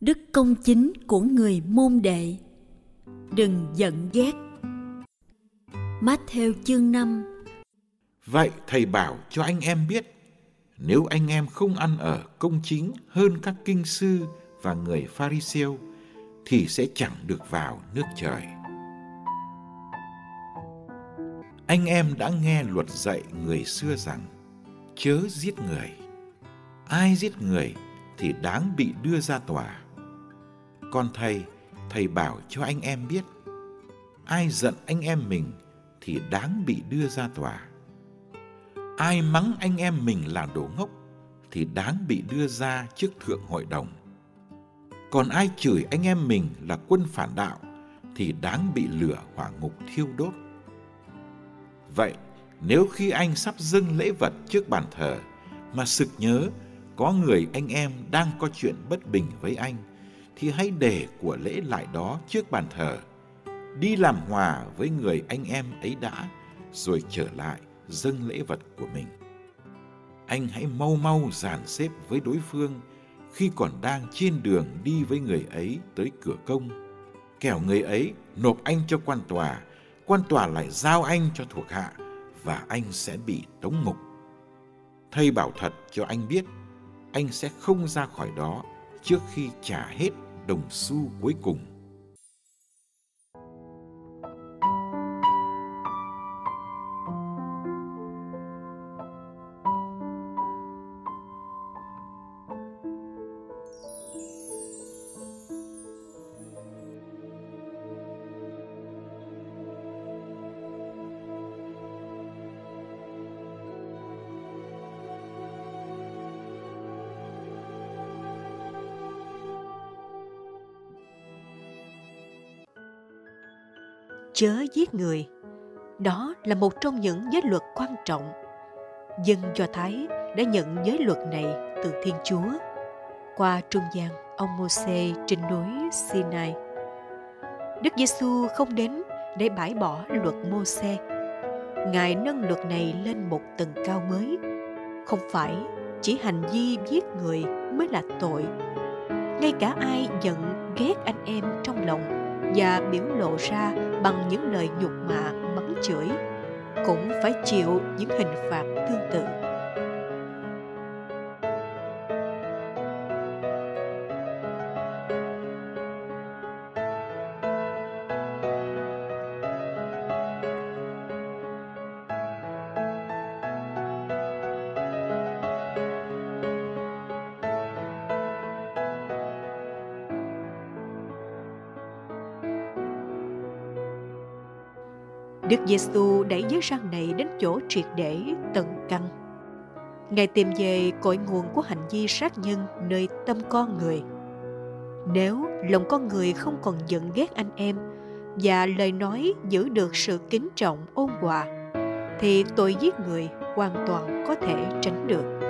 Đức công chính của người môn đệ đừng giận ghét Matthew chương 5 Vậy thầy bảo cho anh em biết, nếu anh em không ăn ở công chính hơn các kinh sư và người Pharisêu thì sẽ chẳng được vào nước trời. Anh em đã nghe luật dạy người xưa rằng chớ giết người. Ai giết người thì đáng bị đưa ra tòa. Còn thầy, thầy bảo cho anh em biết, ai giận anh em mình thì đáng bị đưa ra tòa. Ai mắng anh em mình là đồ ngốc thì đáng bị đưa ra trước thượng hội đồng. Còn ai chửi anh em mình là quân phản đạo thì đáng bị lửa hỏa ngục thiêu đốt. Vậy, nếu khi anh sắp dâng lễ vật trước bàn thờ mà sực nhớ có người anh em đang có chuyện bất bình với anh thì hãy để của lễ lại đó trước bàn thờ. Đi làm hòa với người anh em ấy đã, rồi trở lại dâng lễ vật của mình. Anh hãy mau mau dàn xếp với đối phương. Khi còn đang trên đường đi với người ấy tới cửa công, kẻo người ấy nộp anh cho quan tòa. Quan tòa lại giao anh cho thuộc hạ và anh sẽ bị tống ngục. Thầy bảo thật cho anh biết, anh sẽ không ra khỏi đó trước khi trả hết đồng xu cuối cùng. Chớ giết người. Đó là một trong những giới luật quan trọng. Dân Do Thái đã nhận giới luật này từ Thiên Chúa, qua trung gian ông Môse trên núi Sinai. Đức Giêsu không đến để bãi bỏ luật Môse. Ngài nâng luật này lên một tầng cao mới. Không phải chỉ hành vi giết người mới là tội. Ngay cả ai giận ghét anh em trong lòng và biểu lộ ra bằng những lời nhục mạ mắng chửi, cũng phải chịu những hình phạt tương tự. Đức Giêsu đẩy giới răng này đến chỗ triệt để tận căn. Ngài tìm về cội nguồn của hành vi sát nhân nơi tâm con người. Nếu lòng con người không còn giận ghét anh em và lời nói giữ được sự kính trọng ôn hòa, thì tội giết người hoàn toàn có thể tránh được.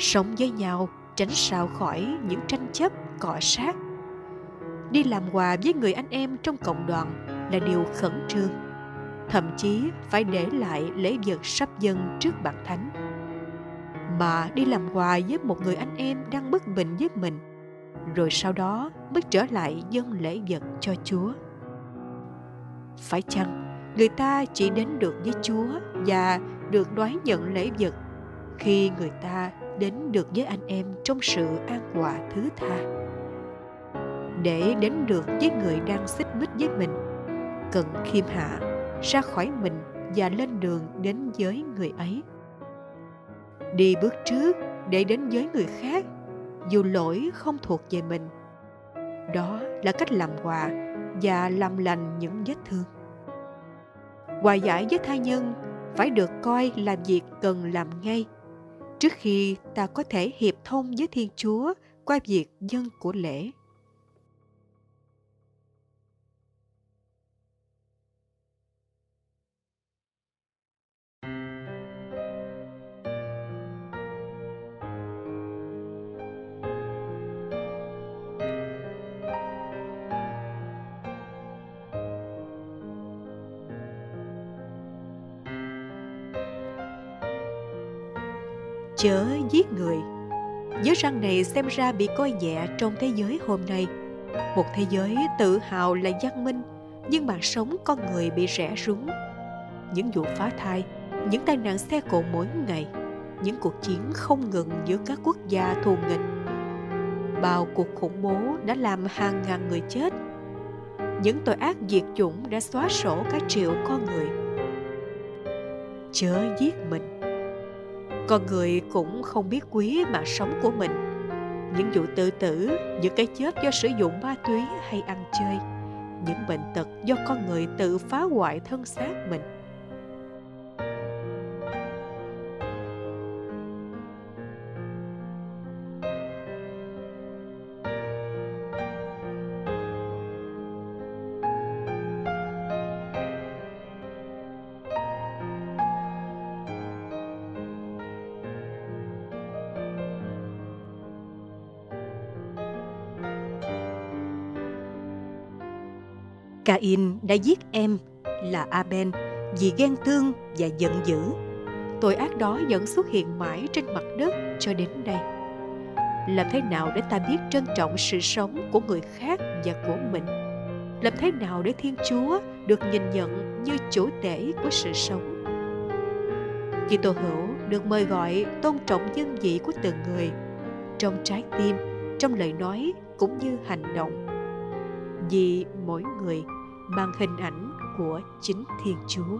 Sống với nhau, tránh sao khỏi những tranh chấp, cọ sát. Đi làm quà với người anh em trong cộng đoàn là điều khẩn trương, thậm chí phải để lại lễ vật sắp dân trước bàn thánh. Mà đi làm quà với một người anh em đang bất bình với mình, rồi sau đó mới trở lại dâng lễ vật cho chúa. Phải chăng người ta chỉ đến được với chúa và được đoái nhận lễ vật khi người ta đến được với anh em trong sự an hòa thứ tha. Để đến được với người đang xích mích với mình, cần khiêm hạ, ra khỏi mình và lên đường đến với người ấy. Đi bước trước để đến với người khác, dù lỗi không thuộc về mình. Đó là cách làm quà và làm lành những vết thương. Hòa giải với tha nhân phải được coi là việc cần làm ngay trước khi ta có thể hiệp thông với thiên chúa qua việc dân của lễ. Chớ giết người. Giới răng này xem ra bị coi nhẹ trong thế giới hôm nay. Một thế giới tự hào là văn minh, nhưng mạng sống con người bị rẽ rúng. Những vụ phá thai, những tai nạn xe cộ mỗi ngày, những cuộc chiến không ngừng giữa các quốc gia thù nghịch. Bao cuộc khủng bố đã làm hàng ngàn người chết. Những tội ác diệt chủng đã xóa sổ cả triệu con người. Chớ giết mình con người cũng không biết quý mạng sống của mình. Những vụ tự tử, những cái chết do sử dụng ma túy hay ăn chơi, những bệnh tật do con người tự phá hoại thân xác mình. Cain đã giết em là Abel vì ghen tương và giận dữ. Tội ác đó vẫn xuất hiện mãi trên mặt đất cho đến đây. Làm thế nào để ta biết trân trọng sự sống của người khác và của mình? Làm thế nào để Thiên Chúa được nhìn nhận như chủ tể của sự sống? Kitô hữu được mời gọi tôn trọng nhân vị của từng người trong trái tim, trong lời nói cũng như hành động. Vì mỗi người mang hình ảnh của chính Thiên Chúa.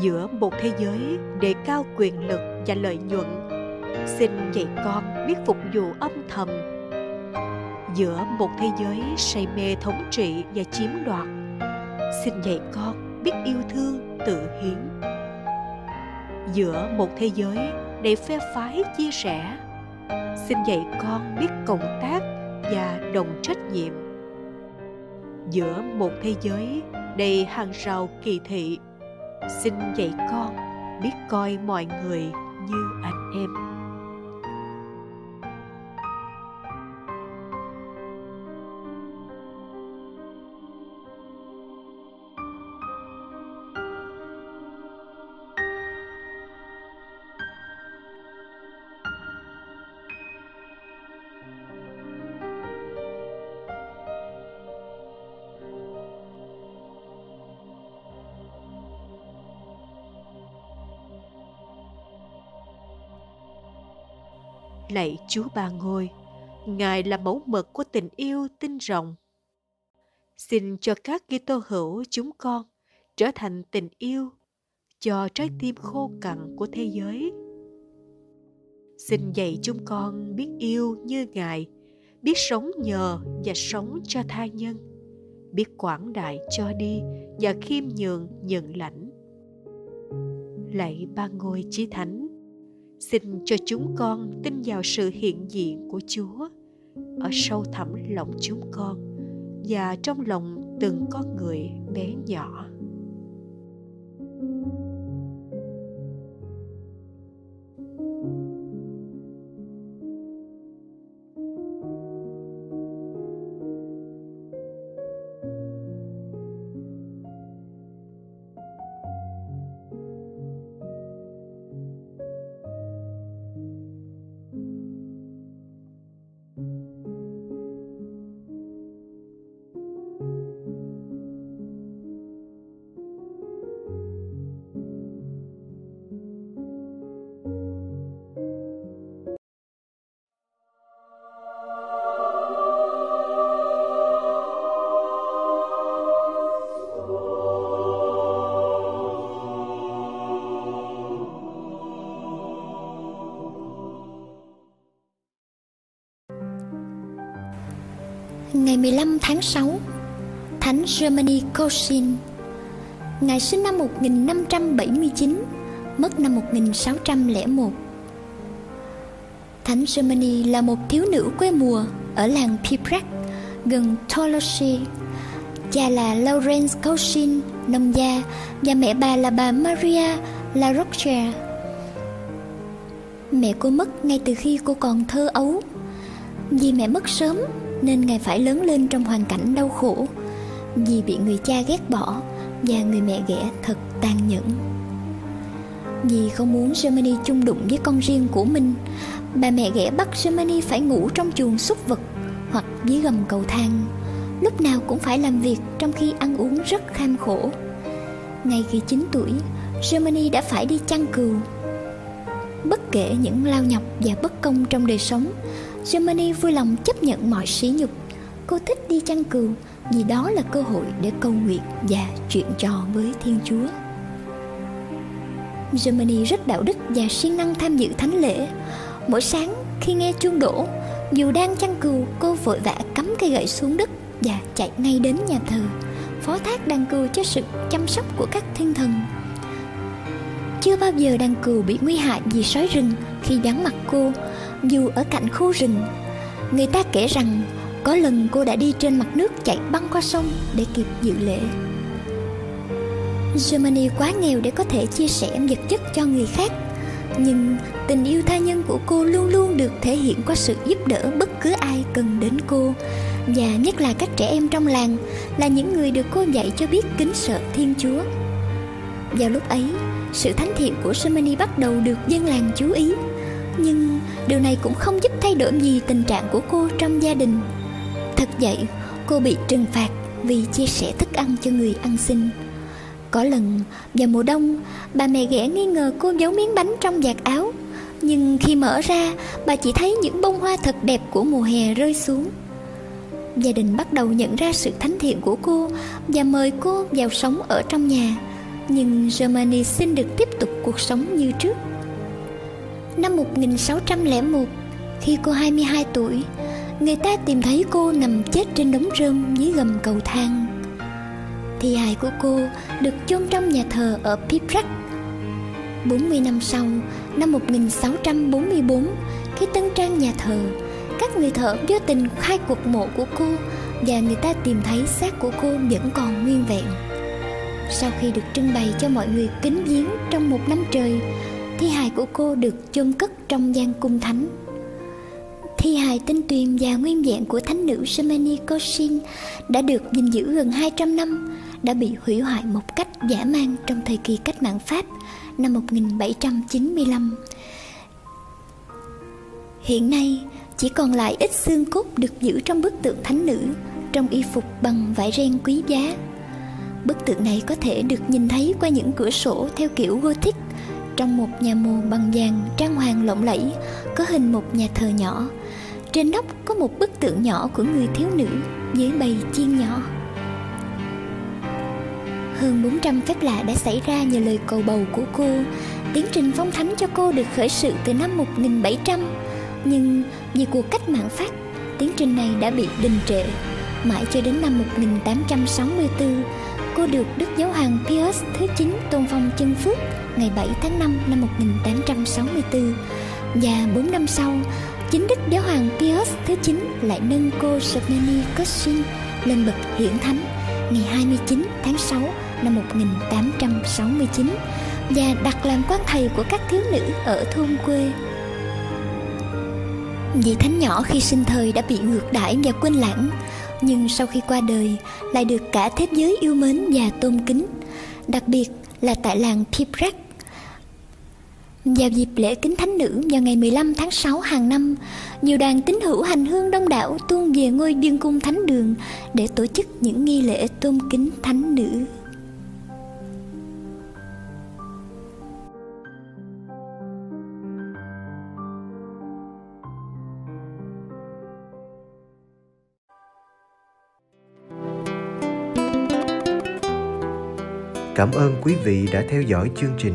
Giữa một thế giới đề cao quyền lực và lợi nhuận. Xin dạy con biết phục vụ âm thầm. Giữa một thế giới say mê thống trị và chiếm đoạt, xin dạy con biết yêu thương, tự hiến. Giữa một thế giới đầy phe phái chia sẻ, xin dạy con biết cộng tác và đồng trách nhiệm. Giữa một thế giới đầy hàng rào kỳ thị xin dạy con biết coi mọi người như anh em. Lạy Chúa Ba Ngôi, Ngài là mẫu mực của tình yêu tinh rộng. Xin cho các Kitô hữu chúng con trở thành tình yêu cho trái tim khô cằn của thế giới. xin dạy chúng con biết yêu như ngài biết sống nhờ và sống cho tha nhân biết quảng đại cho đi và khiêm nhường nhận lãnh lạy ba ngôi chí thánh xin cho chúng con tin vào sự hiện diện của chúa ở sâu thẳm lòng chúng con và trong lòng từng con người bé nhỏ. Ngày 15 tháng 6 Thánh Germany Cochin Ngài sinh năm 1579 Mất năm 1601 Thánh Germany là một thiếu nữ quê mùa Ở làng Piprac Gần Toloshi Cha là Lawrence Cochin, nông gia Và mẹ bà là bà Maria La Rochelle Mẹ cô mất ngay từ khi cô còn thơ ấu. Vì mẹ mất sớm nên ngài phải lớn lên trong hoàn cảnh đau khổ. Vì bị người cha ghét bỏ và người mẹ ghẻ thật tàn nhẫn. Vì không muốn Germany chung đụng với con riêng của mình, bà mẹ ghẻ bắt Germany phải ngủ trong chuồng súc vật hoặc dưới gầm cầu thang. Lúc nào cũng phải làm việc trong khi ăn uống rất kham khổ. Ngay khi 9 tuổi, Germany đã phải đi chăn cừu. Bất kể những lao nhọc và bất công trong đời sống Germany vui lòng chấp nhận mọi sỉ nhục Cô thích đi chăn cừu vì đó là cơ hội để cầu nguyện và chuyện trò với Thiên Chúa. Germany rất đạo đức và siêng năng tham dự thánh lễ. Mỗi sáng khi nghe chuông đổ, dù đang chăn cừu, cô vội vã cắm cây gậy xuống đất và chạy ngay đến nhà thờ, phó thác đàn cừu cho sự chăm sóc của các thiên thần. Chưa bao giờ đàn cừu bị nguy hại vì sói rừng khi vắng mặt cô, dù ở cạnh khu rừng. Người ta kể rằng, có lần cô đã đi trên mặt nước chạy băng qua sông để kịp dự lễ. Germany quá nghèo để có thể chia sẻ vật chất cho người khác, nhưng tình yêu tha nhân của cô luôn luôn được thể hiện qua sự giúp đỡ bất cứ ai cần đến cô. Và nhất là các trẻ em trong làng là những người được cô dạy cho biết kính sợ thiên chúa. Vào lúc ấy, sự thánh thiện của Germany bắt đầu được dân làng chú ý, nhưng điều này cũng không giúp thay đổi gì tình trạng của cô trong gia đình. Thật vậy, cô bị trừng phạt vì chia sẻ thức ăn cho người ăn xin. Có lần, vào mùa đông, bà mẹ ghẻ nghi ngờ cô giấu miếng bánh trong vạt áo. Nhưng khi mở ra, bà chỉ thấy những bông hoa thật đẹp của mùa hè rơi xuống. Gia đình bắt đầu nhận ra sự thánh thiện của cô và mời cô vào sống ở trong nhà. Nhưng Germany xin được tiếp tục cuộc sống như trước. Năm 1601, khi cô 22 tuổi, người ta tìm thấy cô nằm chết trên đống rơm dưới gầm cầu thang. Thi hài của cô được chôn trong nhà thờ ở Piprac. 40 năm sau, năm 1644, khi tân trang nhà thờ, các người thợ vô tình khai cuộc mộ của cô và người ta tìm thấy xác của cô vẫn còn nguyên vẹn. Sau khi được trưng bày cho mọi người kính viếng trong một năm trời, thi hài của cô được chôn cất trong gian cung thánh thi hài tinh tuyền và nguyên vẹn của thánh nữ Semeni Koshin đã được gìn giữ gần 200 năm, đã bị hủy hoại một cách dã man trong thời kỳ cách mạng Pháp năm 1795. Hiện nay, chỉ còn lại ít xương cốt được giữ trong bức tượng thánh nữ trong y phục bằng vải ren quý giá. Bức tượng này có thể được nhìn thấy qua những cửa sổ theo kiểu Gothic trong một nhà mồ bằng vàng trang hoàng lộng lẫy có hình một nhà thờ nhỏ. Trên nóc có một bức tượng nhỏ của người thiếu nữ dưới bầy chiên nhỏ. Hơn 400 phép lạ đã xảy ra nhờ lời cầu bầu của cô. Tiến trình phong thánh cho cô được khởi sự từ năm 1700, nhưng vì cuộc cách mạng Pháp, tiến trình này đã bị đình trệ. Mãi cho đến năm 1864, cô được Đức Giáo hoàng Pius thứ 9 tôn phong chân phước ngày 7 tháng 5 năm 1864 và 4 năm sau, chính Đức Giáo hoàng Pius thứ 9 lại nâng cô Sopmeni Koshin lên bậc hiển thánh ngày 29 tháng 6 năm 1869 và đặt làm quan thầy của các thiếu nữ ở thôn quê. Vị thánh nhỏ khi sinh thời đã bị ngược đãi và quên lãng, nhưng sau khi qua đời lại được cả thế giới yêu mến và tôn kính, đặc biệt là tại làng Pibrac. Vào dịp lễ kính thánh nữ vào ngày 15 tháng 6 hàng năm, nhiều đoàn tín hữu hành hương đông đảo tuôn về ngôi điên cung thánh đường để tổ chức những nghi lễ tôn kính thánh nữ. Cảm ơn quý vị đã theo dõi chương trình.